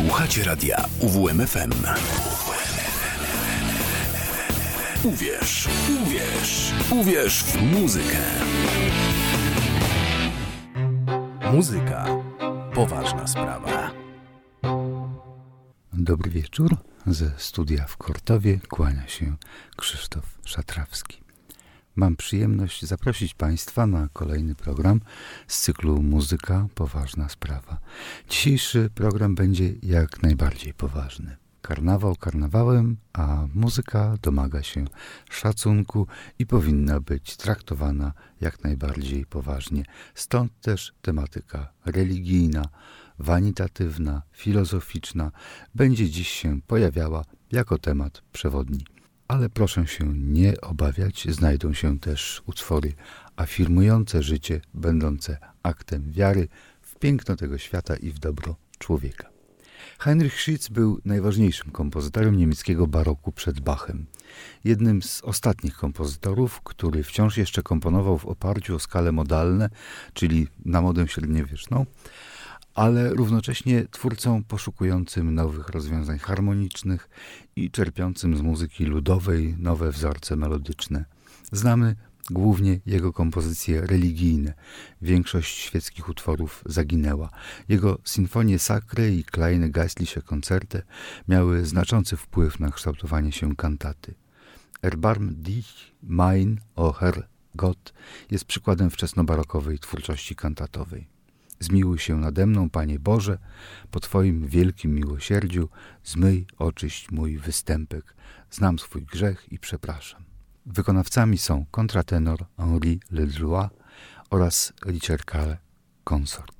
Słuchacie radia UWMFM. Uwierz, uwierz, uwierz w muzykę. Muzyka. Poważna sprawa. Dobry wieczór. Ze studia w Kortowie kłania się Krzysztof Szatrawski. Mam przyjemność zaprosić Państwa na kolejny program z cyklu Muzyka Poważna Sprawa. Dzisiejszy program będzie jak najbardziej poważny. Karnawał karnawałem, a muzyka domaga się szacunku i powinna być traktowana jak najbardziej poważnie. Stąd też tematyka religijna, wanitatywna, filozoficzna będzie dziś się pojawiała jako temat przewodni. Ale proszę się nie obawiać, znajdą się też utwory afirmujące życie, będące aktem wiary w piękno tego świata i w dobro człowieka. Heinrich Schütz był najważniejszym kompozytorem niemieckiego baroku przed Bachem. Jednym z ostatnich kompozytorów, który wciąż jeszcze komponował w oparciu o skale modalne, czyli na modę średniowieczną, ale równocześnie twórcą poszukującym nowych rozwiązań harmonicznych i czerpiącym z muzyki ludowej nowe wzorce melodyczne. Znamy głównie jego kompozycje religijne. Większość świeckich utworów zaginęła. Jego sinfonie sacre i kleine geistliche koncerte miały znaczący wpływ na kształtowanie się kantaty. Erbarm dich, mein, o Herr Gott jest przykładem wczesnobarokowej twórczości kantatowej. Zmiłuj się nade mną, Panie Boże, po Twoim wielkim miłosierdziu, zmyj, oczyść mój występek. Znam swój grzech i przepraszam. Wykonawcami są kontratenor Henri Ledroy oraz Richard Carle Consort.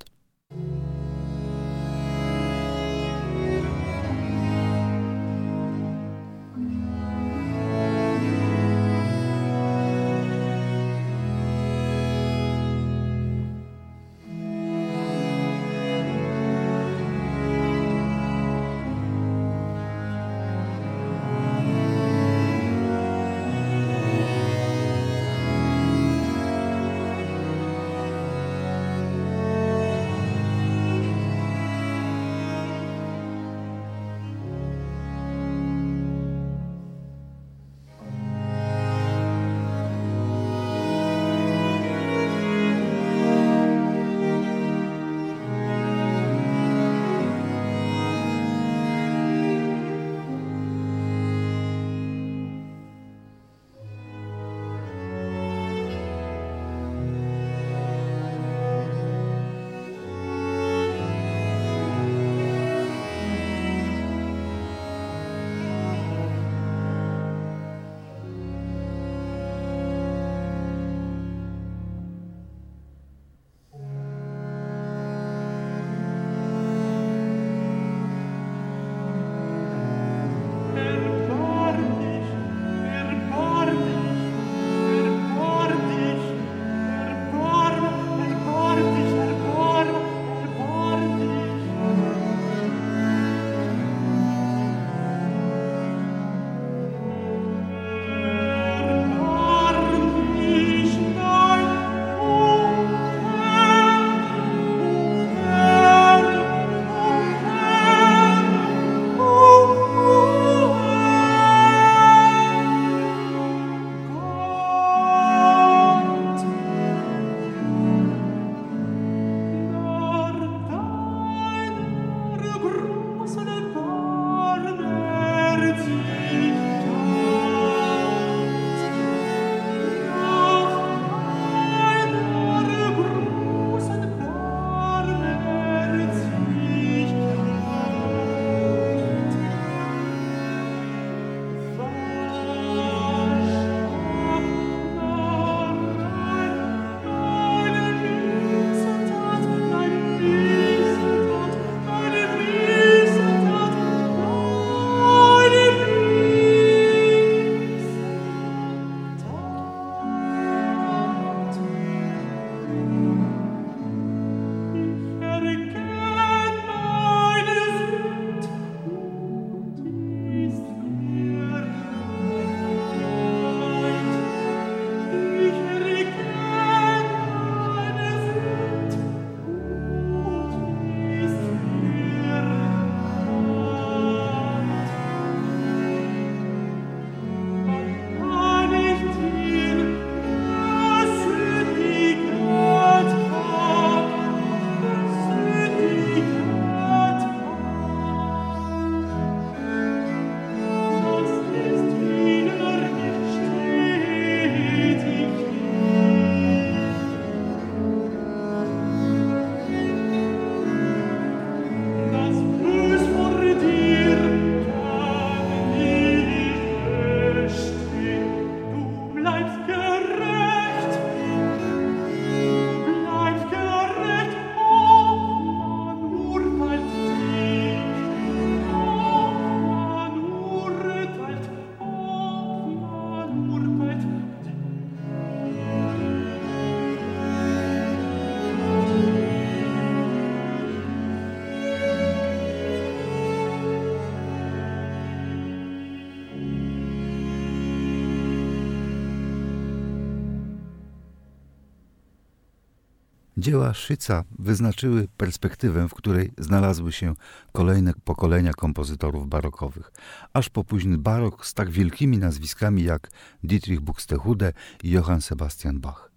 Dzieła Szyca wyznaczyły perspektywę, w której znalazły się kolejne pokolenia kompozytorów barokowych, aż po późny barok z tak wielkimi nazwiskami jak Dietrich Buxtehude i Johann Sebastian Bach.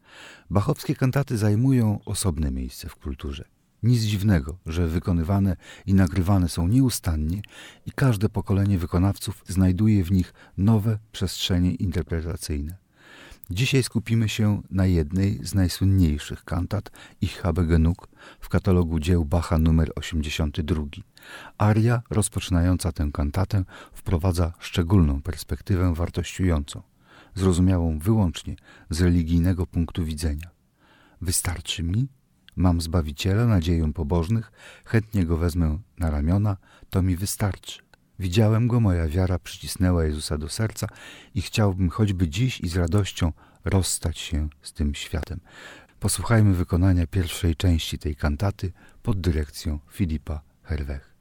Bachowskie kantaty zajmują osobne miejsce w kulturze. Nic dziwnego, że wykonywane i nagrywane są nieustannie i każde pokolenie wykonawców znajduje w nich nowe przestrzenie interpretacyjne. Dzisiaj skupimy się na jednej z najsłynniejszych kantat Ich habe genug w katalogu dzieł Bacha numer 82. Aria rozpoczynająca tę kantatę wprowadza szczególną perspektywę wartościującą, zrozumiałą wyłącznie z religijnego punktu widzenia. Wystarczy mi, mam Zbawiciela, nadzieję pobożnych, chętnie go wezmę na ramiona, to mi wystarczy. Widziałem go, moja wiara przycisnęła Jezusa do serca i chciałbym choćby dziś i z radością rozstać się z tym światem. Posłuchajmy wykonania pierwszej części tej kantaty pod dyrekcją Filipa Herwech.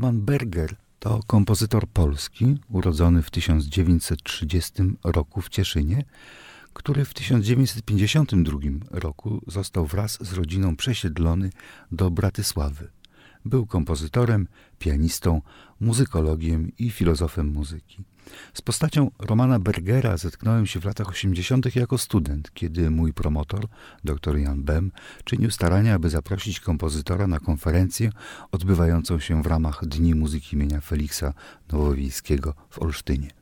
Roman Berger to kompozytor polski, urodzony w 1930 roku w Cieszynie, który w 1952 roku został wraz z rodziną przesiedlony do Bratysławy. Był kompozytorem, pianistą, muzykologiem i filozofem muzyki. Z postacią Romana Bergera zetknąłem się w latach 80. jako student, kiedy mój promotor, dr Jan Bem, czynił starania, aby zaprosić kompozytora na konferencję odbywającą się w ramach Dni Muzyki imienia Feliksa Nowowiejskiego w Olsztynie.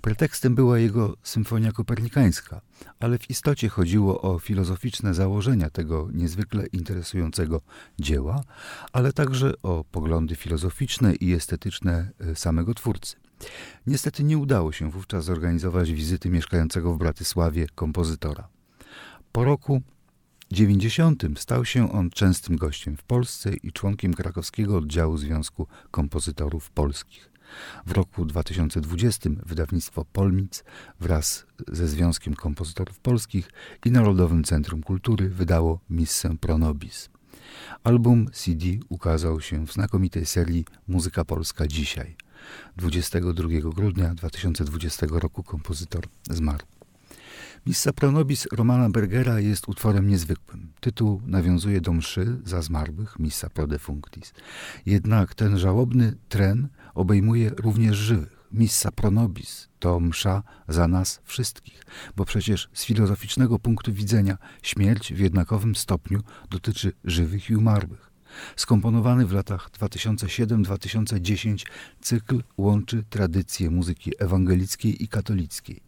Pretekstem była jego symfonia kopernikańska, ale w istocie chodziło o filozoficzne założenia tego niezwykle interesującego dzieła, ale także o poglądy filozoficzne i estetyczne e, samego twórcy. Niestety nie udało się wówczas zorganizować wizyty mieszkającego w Bratysławie kompozytora. Po roku 90 stał się on częstym gościem w Polsce i członkiem krakowskiego oddziału Związku Kompozytorów Polskich. W roku 2020 wydawnictwo Polmic wraz ze Związkiem Kompozytorów Polskich i Narodowym Centrum Kultury wydało Missę Pronobis. Album CD ukazał się w znakomitej serii Muzyka Polska Dzisiaj – 22 grudnia 2020 roku kompozytor zmarł. Missa Pronobis Romana Bergera jest utworem niezwykłym. Tytuł nawiązuje do mszy za zmarłych, Missa Pro Defunctis. Jednak ten żałobny tren obejmuje również żywych. Missa Pro Nobis to msza za nas wszystkich, bo przecież z filozoficznego punktu widzenia śmierć w jednakowym stopniu dotyczy żywych i umarłych. Skomponowany w latach 2007-2010 cykl łączy tradycje muzyki ewangelickiej i katolickiej,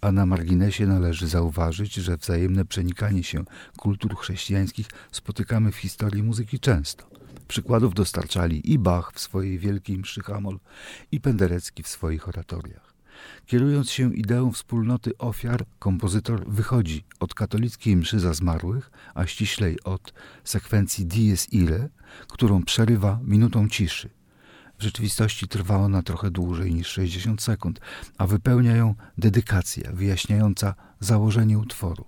a na marginesie należy zauważyć, że wzajemne przenikanie się kultur chrześcijańskich spotykamy w historii muzyki często. Przykładów dostarczali i Bach w swojej wielkiej mszy Hamol, i Penderecki w swoich oratoriach. Kierując się ideą wspólnoty ofiar, kompozytor wychodzi od katolickiej mszy za zmarłych, a ściślej od sekwencji Dies Irae, którą przerywa minutą ciszy. W rzeczywistości trwa ona trochę dłużej niż 60 sekund, a wypełnia ją dedykacja wyjaśniająca założenie utworu.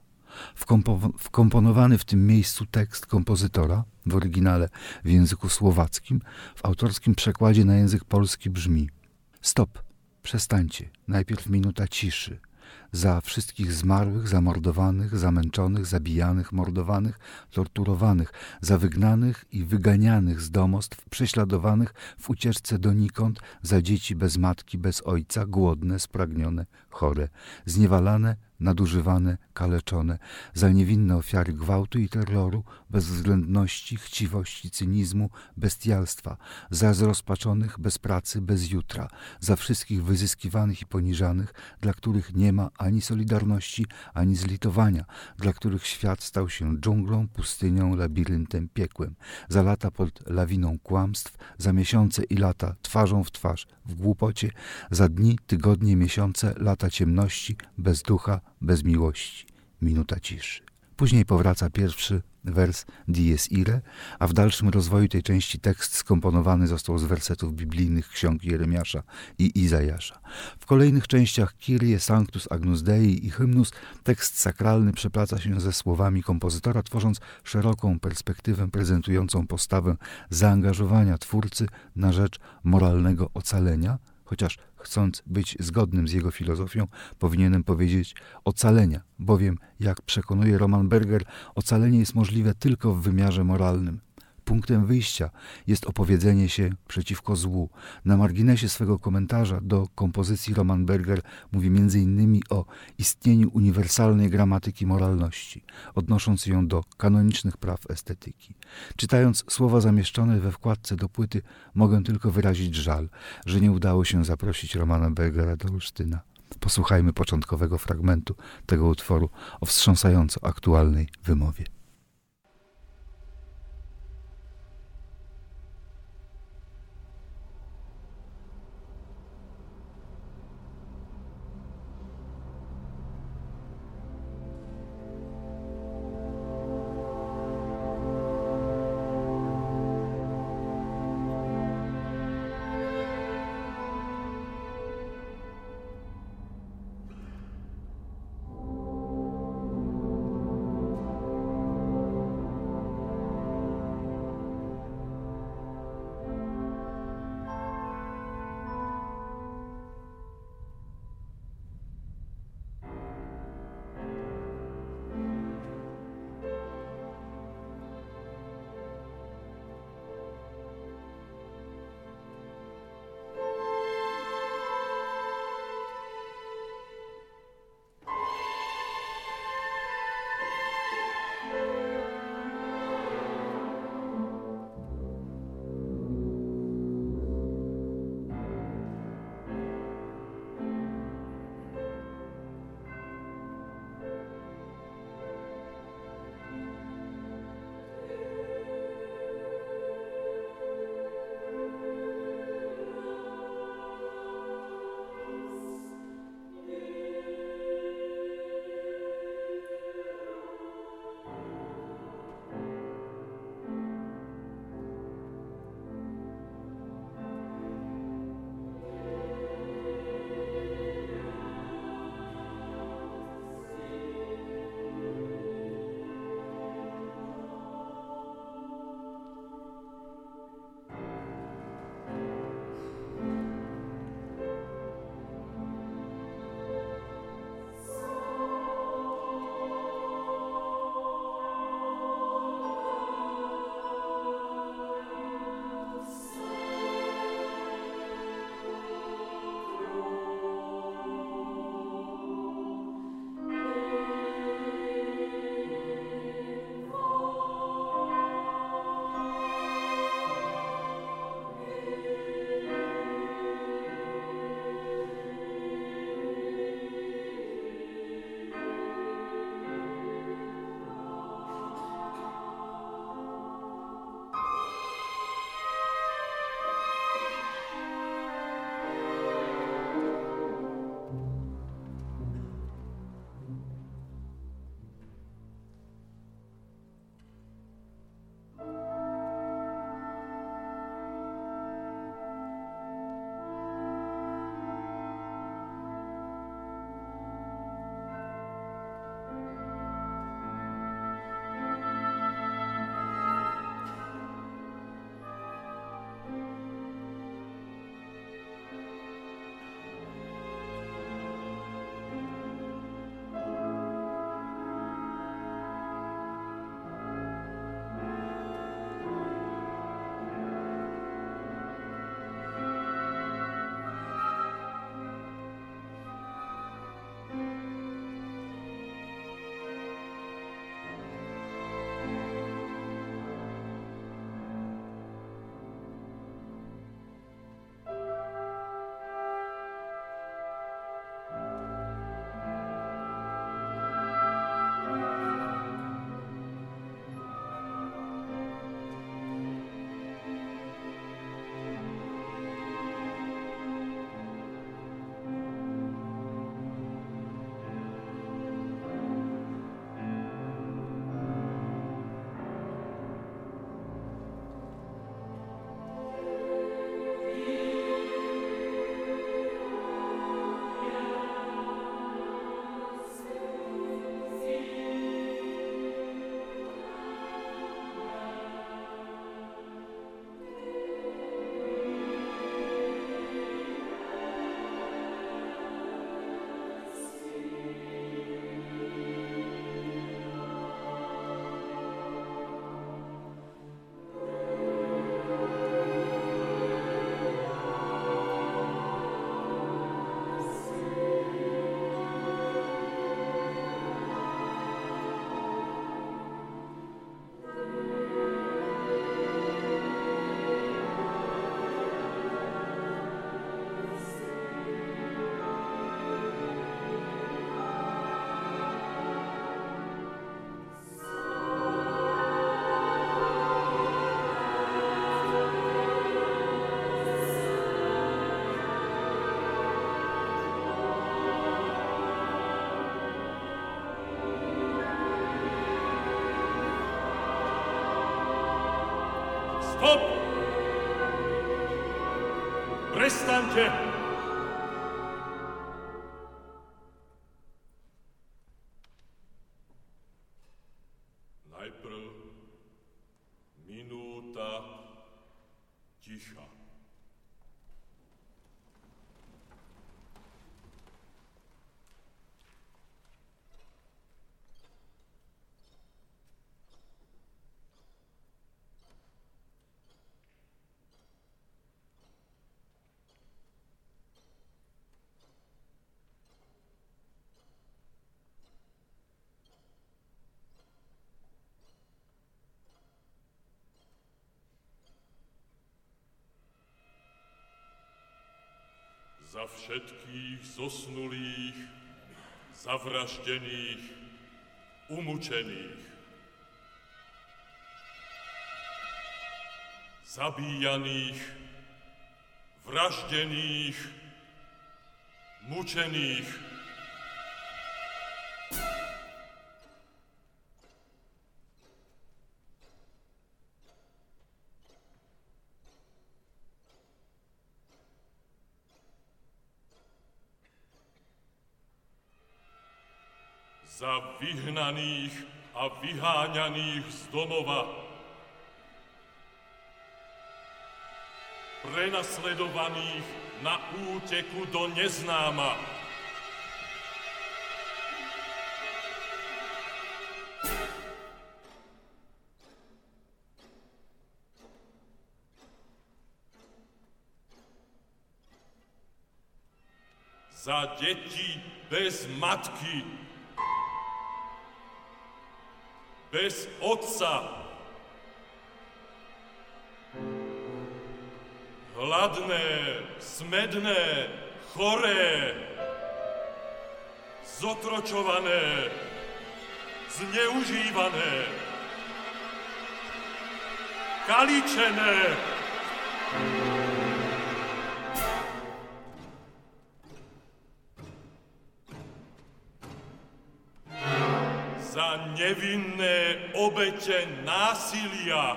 Wkompo wkomponowany w tym miejscu tekst kompozytora, w oryginale w języku słowackim, w autorskim przekładzie na język polski brzmi. Stop, przestańcie, najpierw minuta ciszy. Za wszystkich zmarłych, zamordowanych, zamęczonych, zabijanych, mordowanych, torturowanych, za wygnanych i wyganianych z domostw, prześladowanych w ucieczce donikąd, za dzieci bez matki, bez ojca, głodne, spragnione, chore, zniewalane, nadużywane, kaleczone, za niewinne ofiary gwałtu i terroru, bezwzględności, chciwości, cynizmu, bestialstwa, za zrozpaczonych bez pracy, bez jutra, za wszystkich wyzyskiwanych i poniżanych, dla których nie ma ani solidarności, ani zlitowania, dla których świat stał się dżunglą, pustynią, labiryntem, piekłem, za lata pod lawiną kłamstw, za miesiące i lata twarzą w twarz, w głupocie, za dni, tygodnie, miesiące, lata ciemności, bez ducha, bez miłości. Minuta ciszy. Później powraca pierwszy wers Dies Irae, a w dalszym rozwoju tej części tekst skomponowany został z wersetów biblijnych ksiąg Jeremiasza i Izajasza. W kolejnych częściach Kyrie, Sanctus, Agnus Dei i Hymnus tekst sakralny przeplaca się ze słowami kompozytora, tworząc szeroką perspektywę prezentującą postawę zaangażowania twórcy na rzecz moralnego ocalenia – chociaż chcąc być zgodnym z jego filozofią, powinienem powiedzieć ocalenia, bowiem, jak przekonuje Roman Berger, ocalenie jest możliwe tylko w wymiarze moralnym. Punktem wyjścia jest opowiedzenie się przeciwko złu. Na marginesie swego komentarza do kompozycji Roman Berger mówi m.in. o istnieniu uniwersalnej gramatyki moralności, odnosząc ją do kanonicznych praw estetyki. Czytając słowa zamieszczone we wkładce do płyty, mogę tylko wyrazić żal, że nie udało się zaprosić Romana Bergera do Olsztyna. Posłuchajmy początkowego fragmentu tego utworu o wstrząsająco aktualnej wymowie. Za všetkých zosnulých, zavraždených, umučených, zabíjaných, vraždených, mučených, za vyhnaných a vyháňaných z domova, prenasledovaných na úteku do neznáma. Za deti bez matky, bez Otca. Hladné, smedné, choré, zotročované, zneužívané, kaličené, nevinné obete násilia.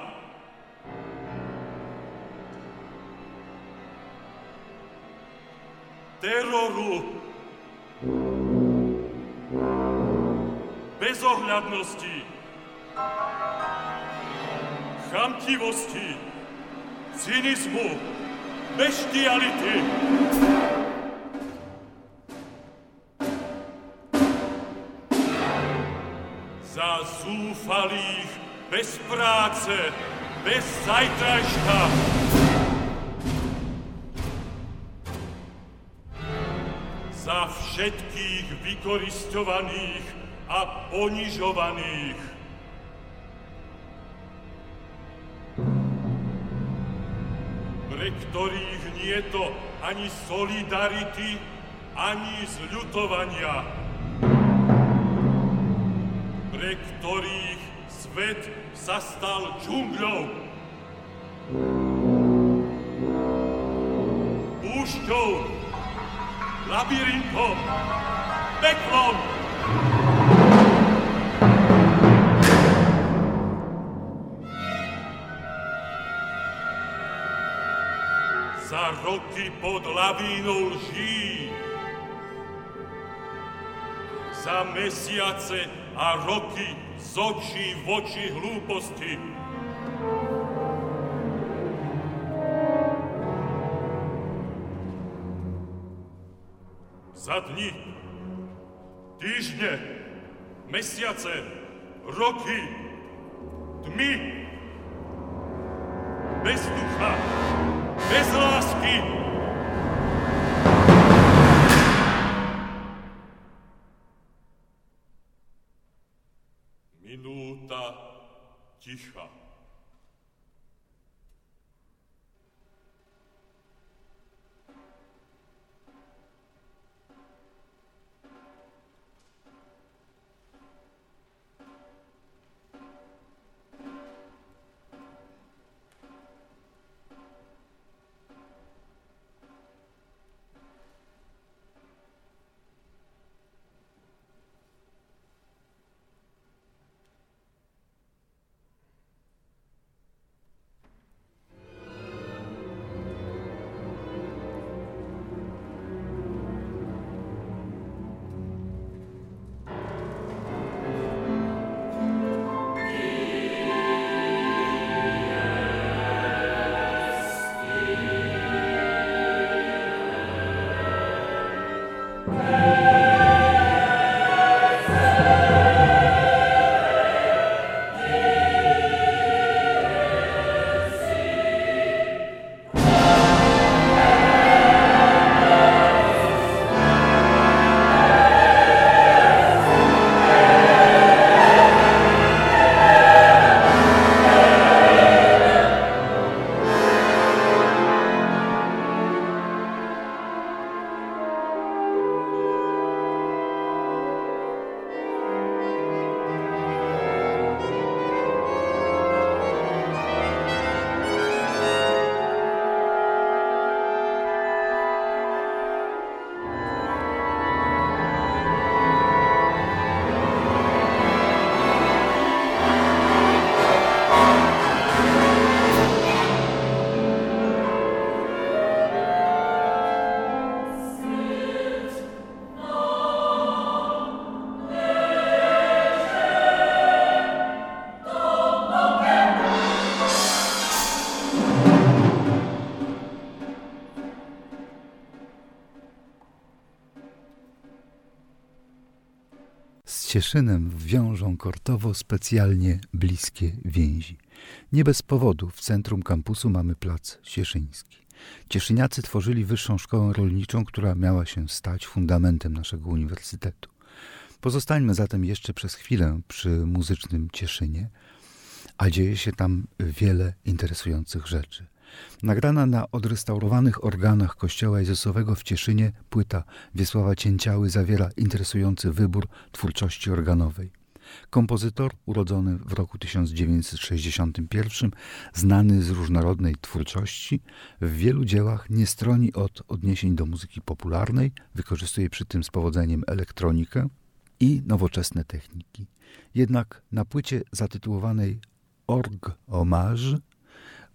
Teroru, bezohľadnosti, chamtivosti, cynizmu, beštiality. Zúfalých, bez práce, bez zajtrajška. Za všetkých vykoristovaných a ponižovaných. Pre ktorých nie to ani solidarity, ani zľutovania pre ktorých svet sa stal džungľou. Púšťou, labyrintom, peklom. Za roky pod lavínou lží, za mesiace a roky z očí v oči hlúposti. Za dni, týždne, mesiace, roky, tmy, bez ducha, bez lásky, Cieszynem wiążą kortowo specjalnie bliskie więzi. Nie bez powodu w centrum kampusu mamy plac Cieszyński. Cieszyniacy tworzyli wyższą szkołę rolniczą, która miała się stać fundamentem naszego uniwersytetu. Pozostańmy zatem jeszcze przez chwilę przy muzycznym Cieszynie, a dzieje się tam wiele interesujących rzeczy. Nagrana na odrestaurowanych organach Kościoła Jezusowego w Cieszynie płyta Wiesława Cięciały zawiera interesujący wybór twórczości organowej. Kompozytor, urodzony w roku 1961, znany z różnorodnej twórczości, w wielu dziełach nie stroni od odniesień do muzyki popularnej, wykorzystuje przy tym z powodzeniem elektronikę i nowoczesne techniki. Jednak na płycie zatytułowanej Org Hommage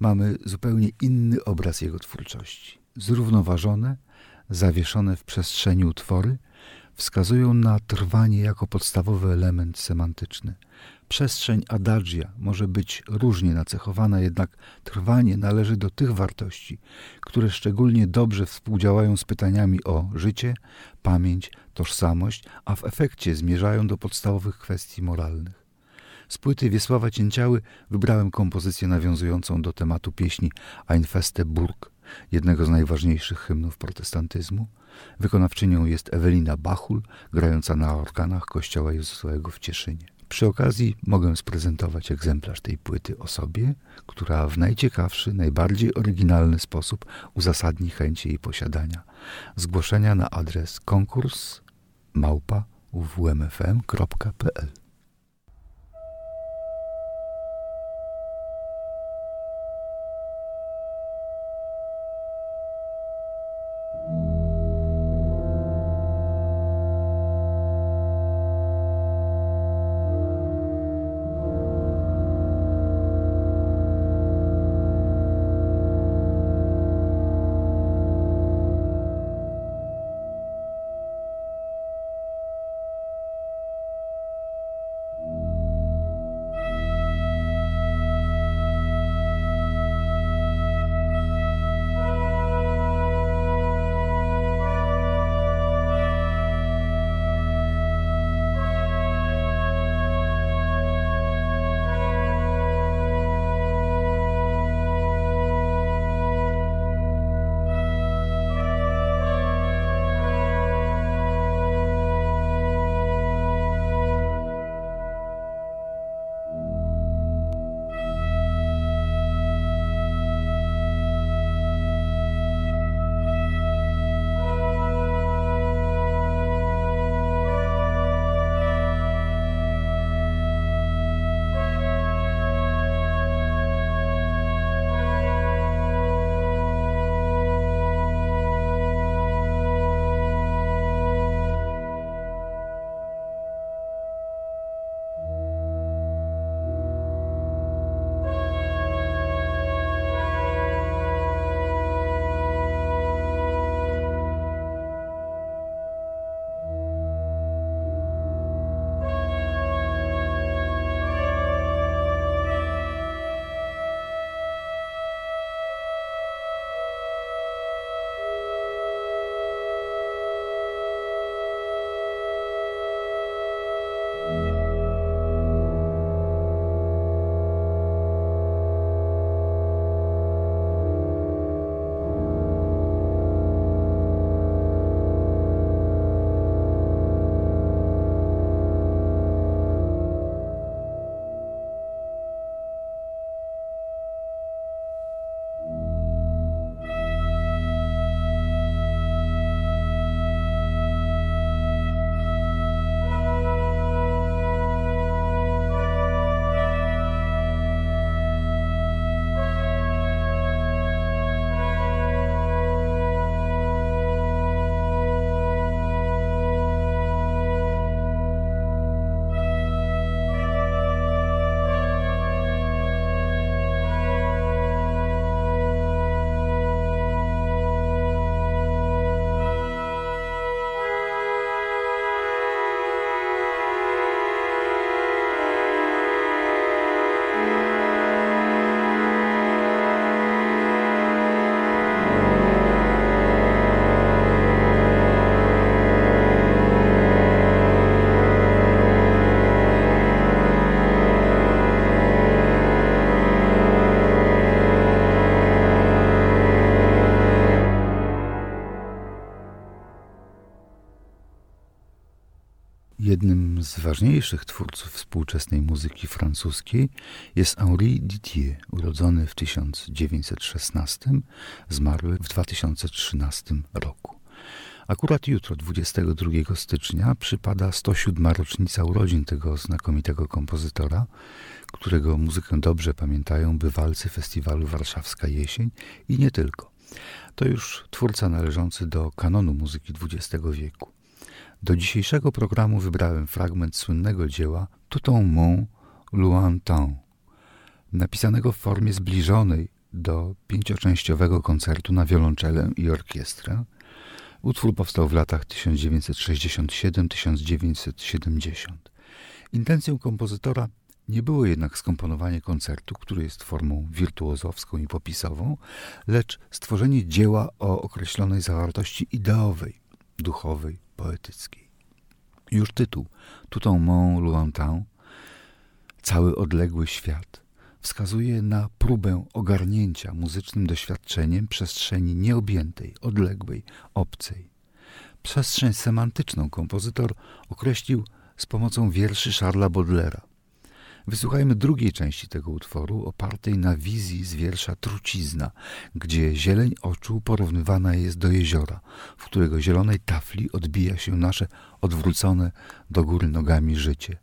mamy zupełnie inny obraz jego twórczości. Zrównoważone, zawieszone w przestrzeni utwory wskazują na trwanie jako podstawowy element semantyczny. Przestrzeń adagia może być różnie nacechowana, jednak trwanie należy do tych wartości, które szczególnie dobrze współdziałają z pytaniami o życie, pamięć, tożsamość, a w efekcie zmierzają do podstawowych kwestii moralnych. Z płyty Wiesława Cięciały wybrałem kompozycję nawiązującą do tematu pieśni Ein feste Burg, jednego z najważniejszych hymnów protestantyzmu. Wykonawczynią jest Ewelina Bachul, grająca na organach Kościoła Jezusowego w Cieszynie. Przy okazji mogę sprezentować egzemplarz tej płyty osobie, która w najciekawszy, najbardziej oryginalny sposób uzasadni chęć jej posiadania. Zgłoszenia na adres konkurs małpa uwmfm.pl z ważniejszych twórców współczesnej muzyki francuskiej jest Henri Didier, urodzony w 1916, zmarły w 2013 roku. Akurat jutro, 22 stycznia, przypada 107. rocznica urodzin tego znakomitego kompozytora, którego muzykę dobrze pamiętają bywalcy festiwalu Warszawska Jesień i nie tylko. To już twórca należący do kanonu muzyki XX wieku. Do dzisiejszego programu wybrałem fragment słynnego dzieła Tout en mon lointain, napisanego w formie zbliżonej do pięcioczęściowego koncertu na wiolonczelę i orkiestrę. Utwór powstał w latach 1967-1970. Intencją kompozytora nie było jednak skomponowanie koncertu, który jest formą wirtuozowską i popisową, lecz stworzenie dzieła o określonej zawartości ideowej, duchowej, poetyckiej. Już tytuł Tout en mon lointain, cały odległy świat, wskazuje na próbę ogarnięcia muzycznym doświadczeniem przestrzeni nieobjętej, odległej, obcej. Przestrzeń semantyczną kompozytor określił z pomocą wierszy Charlesa Baudelaire'a. Wysłuchajmy drugiej części tego utworu, opartej na wizji z wiersza Trucizna, gdzie zieleń oczu porównywana jest do jeziora, w którego zielonej tafli odbija się nasze odwrócone do góry nogami życie.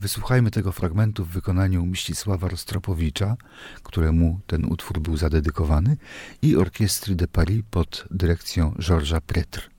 Wysłuchajmy tego fragmentu w wykonaniu Mścisława Rostropowicza, któremu ten utwór był zadedykowany, i Orkiestry de Paris pod dyrekcją Georgesa Pretre.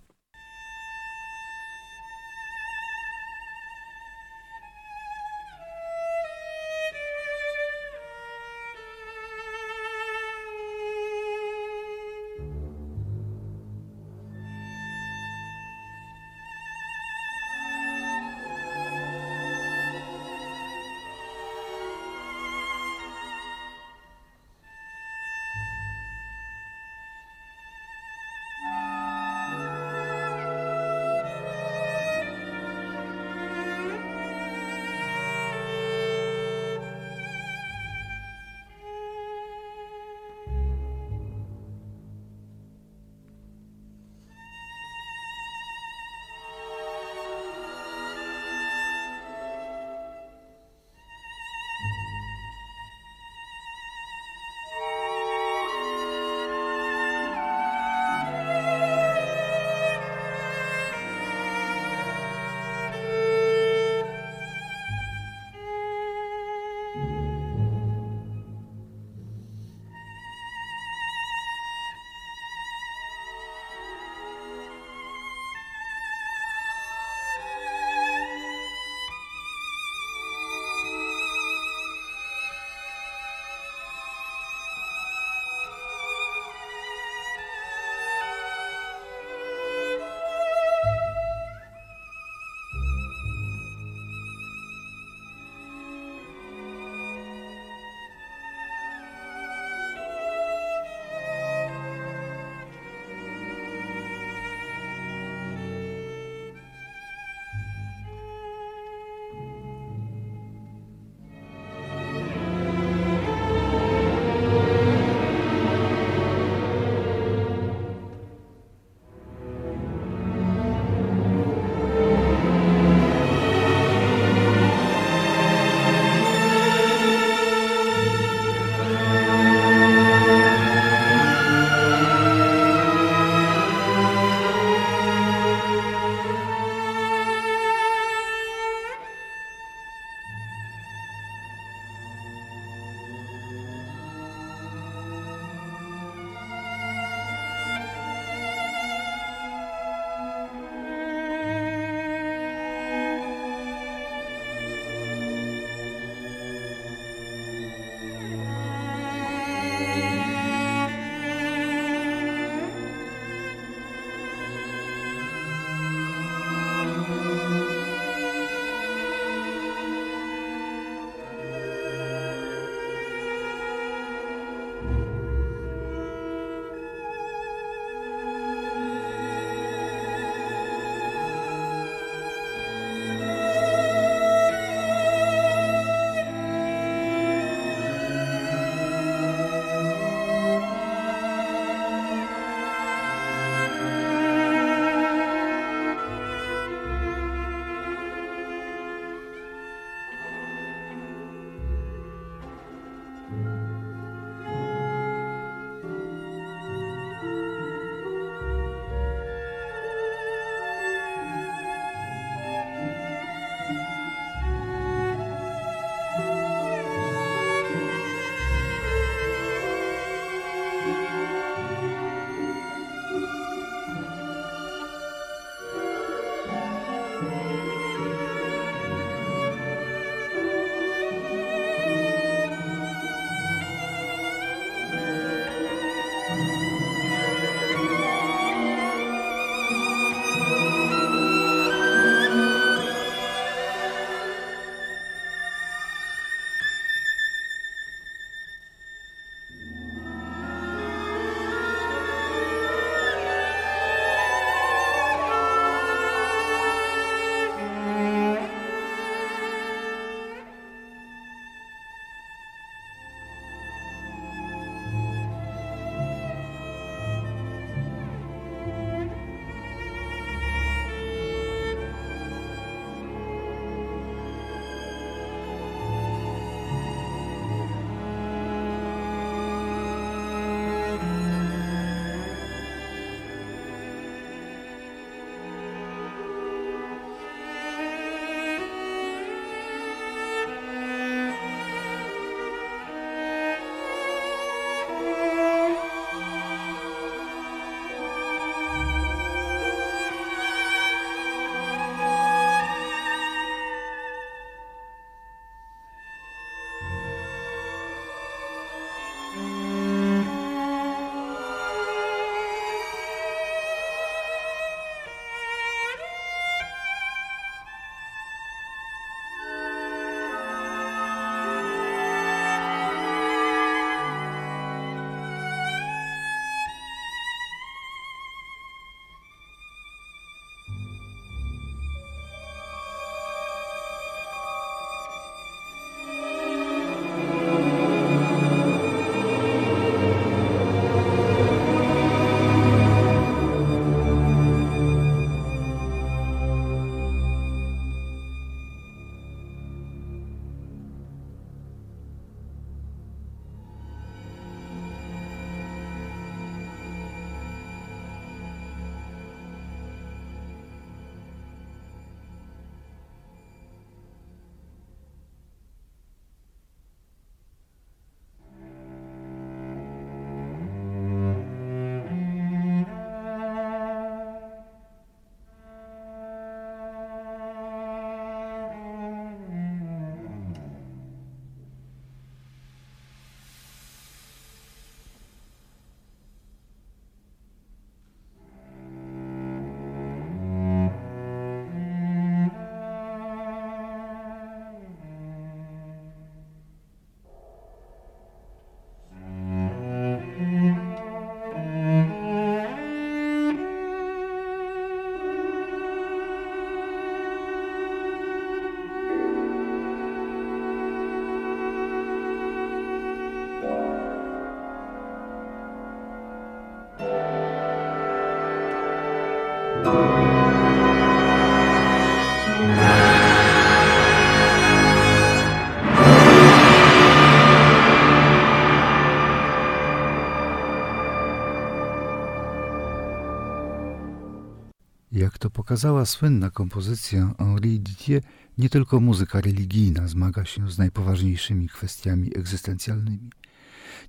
Pokazała słynna kompozycja Henri Didier, nie tylko muzyka religijna zmaga się z najpoważniejszymi kwestiami egzystencjalnymi.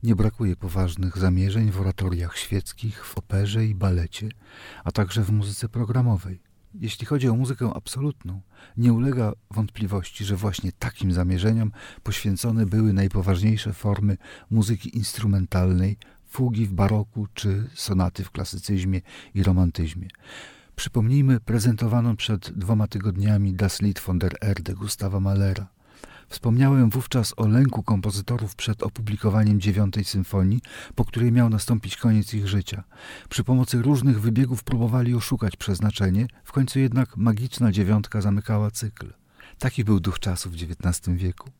Nie brakuje poważnych zamierzeń w oratoriach świeckich, w operze i balecie, a także w muzyce programowej. Jeśli chodzi o muzykę absolutną, nie ulega wątpliwości, że właśnie takim zamierzeniom poświęcone były najpoważniejsze formy muzyki instrumentalnej, fugi w baroku czy sonaty w klasycyzmie i romantyzmie. Przypomnijmy prezentowaną przed dwoma tygodniami Das Lied von der Erde Gustawa Mahlera. Wspomniałem wówczas o lęku kompozytorów przed opublikowaniem dziewiątej symfonii, po której miał nastąpić koniec ich życia. Przy pomocy różnych wybiegów próbowali oszukać przeznaczenie, w końcu jednak magiczna dziewiątka zamykała cykl. Taki był duch czasów w XIX wieku.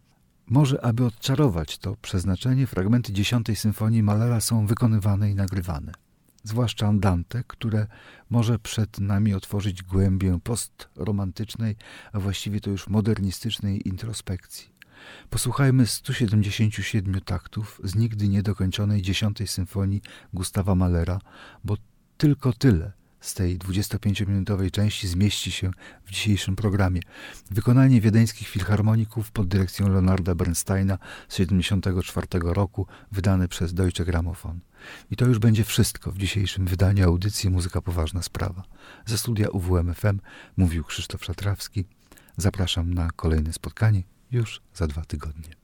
Może, aby odczarować to przeznaczenie, fragmenty dziesiątej symfonii Malera są wykonywane i nagrywane. Zwłaszcza Andante, które może przed nami otworzyć głębię postromantycznej, a właściwie to już modernistycznej introspekcji. Posłuchajmy 177 taktów z nigdy niedokończonej dziesiątej symfonii Gustawa Malera, bo tylko tyle – z tej 25-minutowej części zmieści się w dzisiejszym programie. Wykonanie wiedeńskich filharmoników pod dyrekcją Leonarda Bernsteina z 1974 roku, wydane przez Deutsche Grammophon. I to już będzie wszystko w dzisiejszym wydaniu audycji Muzyka Poważna Sprawa. Ze studia UWMFM mówił Krzysztof Szatrawski. Zapraszam na kolejne spotkanie już za dwa tygodnie.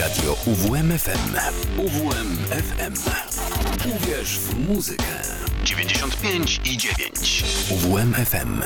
Radio UWMFM. UWMFM. Uwierz w muzykę. 95 i 9. UWMFM.